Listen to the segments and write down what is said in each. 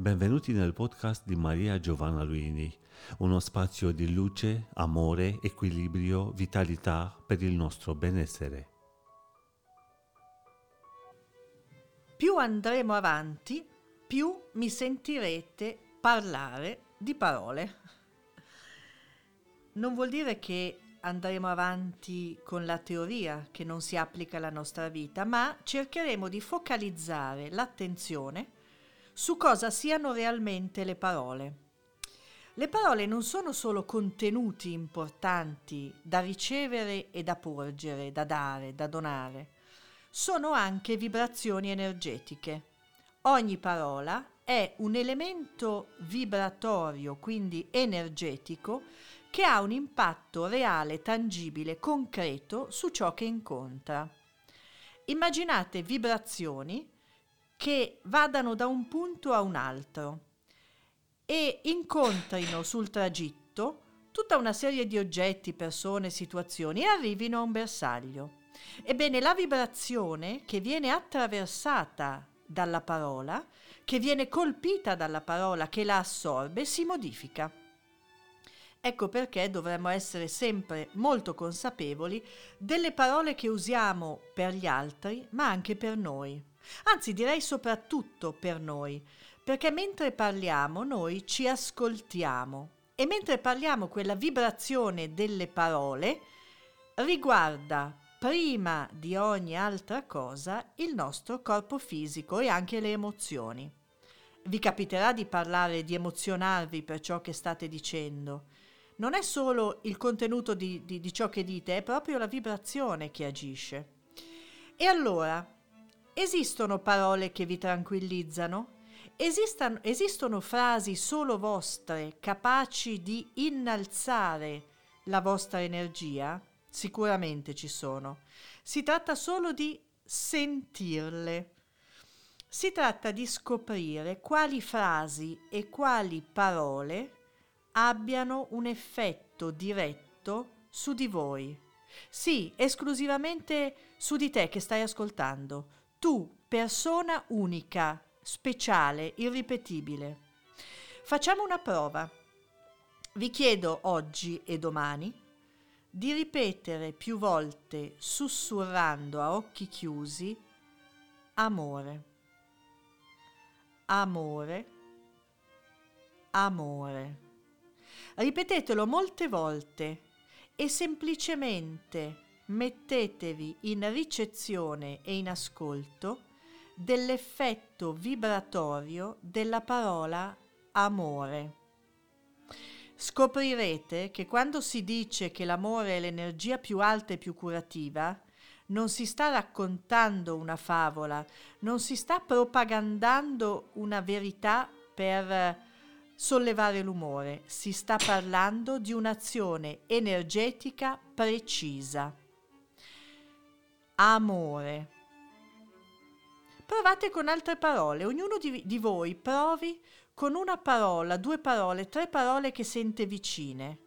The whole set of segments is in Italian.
Benvenuti nel podcast di Maria Giovanna Luini, uno spazio di luce, amore, equilibrio, vitalità per il nostro benessere. Più andremo avanti, più mi sentirete parlare di parole. Non vuol dire che andremo avanti con la teoria che non si applica alla nostra vita, ma cercheremo di focalizzare l'attenzione su cosa siano realmente le parole. Le parole non sono solo contenuti importanti da ricevere e da porgere, da dare, da donare, sono anche vibrazioni energetiche. Ogni parola è un elemento vibratorio, quindi energetico, che ha un impatto reale, tangibile, concreto su ciò che incontra. Immaginate vibrazioni che vadano da un punto a un altro e incontrino sul tragitto tutta una serie di oggetti, persone, situazioni e arrivino a un bersaglio. Ebbene, la vibrazione che viene attraversata dalla parola, che viene colpita dalla parola, che la assorbe, si modifica. Ecco perché dovremmo essere sempre molto consapevoli delle parole che usiamo per gli altri, ma anche per noi. Anzi, direi soprattutto per noi, perché mentre parliamo noi ci ascoltiamo e mentre parliamo quella vibrazione delle parole riguarda prima di ogni altra cosa il nostro corpo fisico e anche le emozioni. Vi capiterà di parlare, di emozionarvi per ciò che state dicendo. Non è solo il contenuto di, di, di ciò che dite, è proprio la vibrazione che agisce. E allora, Esistono parole che vi tranquillizzano? Esistan- esistono frasi solo vostre capaci di innalzare la vostra energia? Sicuramente ci sono. Si tratta solo di sentirle. Si tratta di scoprire quali frasi e quali parole abbiano un effetto diretto su di voi. Sì, esclusivamente su di te che stai ascoltando tu, persona unica, speciale, irripetibile. Facciamo una prova. Vi chiedo oggi e domani di ripetere più volte, sussurrando a occhi chiusi, amore, amore, amore. Ripetetelo molte volte e semplicemente mettetevi in ricezione e in ascolto dell'effetto vibratorio della parola amore. Scoprirete che quando si dice che l'amore è l'energia più alta e più curativa, non si sta raccontando una favola, non si sta propagandando una verità per sollevare l'umore, si sta parlando di un'azione energetica precisa amore. Provate con altre parole, ognuno di, di voi provi con una parola, due parole, tre parole che sente vicine.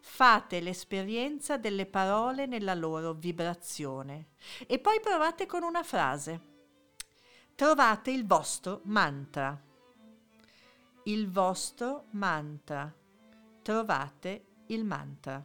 Fate l'esperienza delle parole nella loro vibrazione e poi provate con una frase. Trovate il vostro mantra. Il vostro mantra. Trovate il mantra.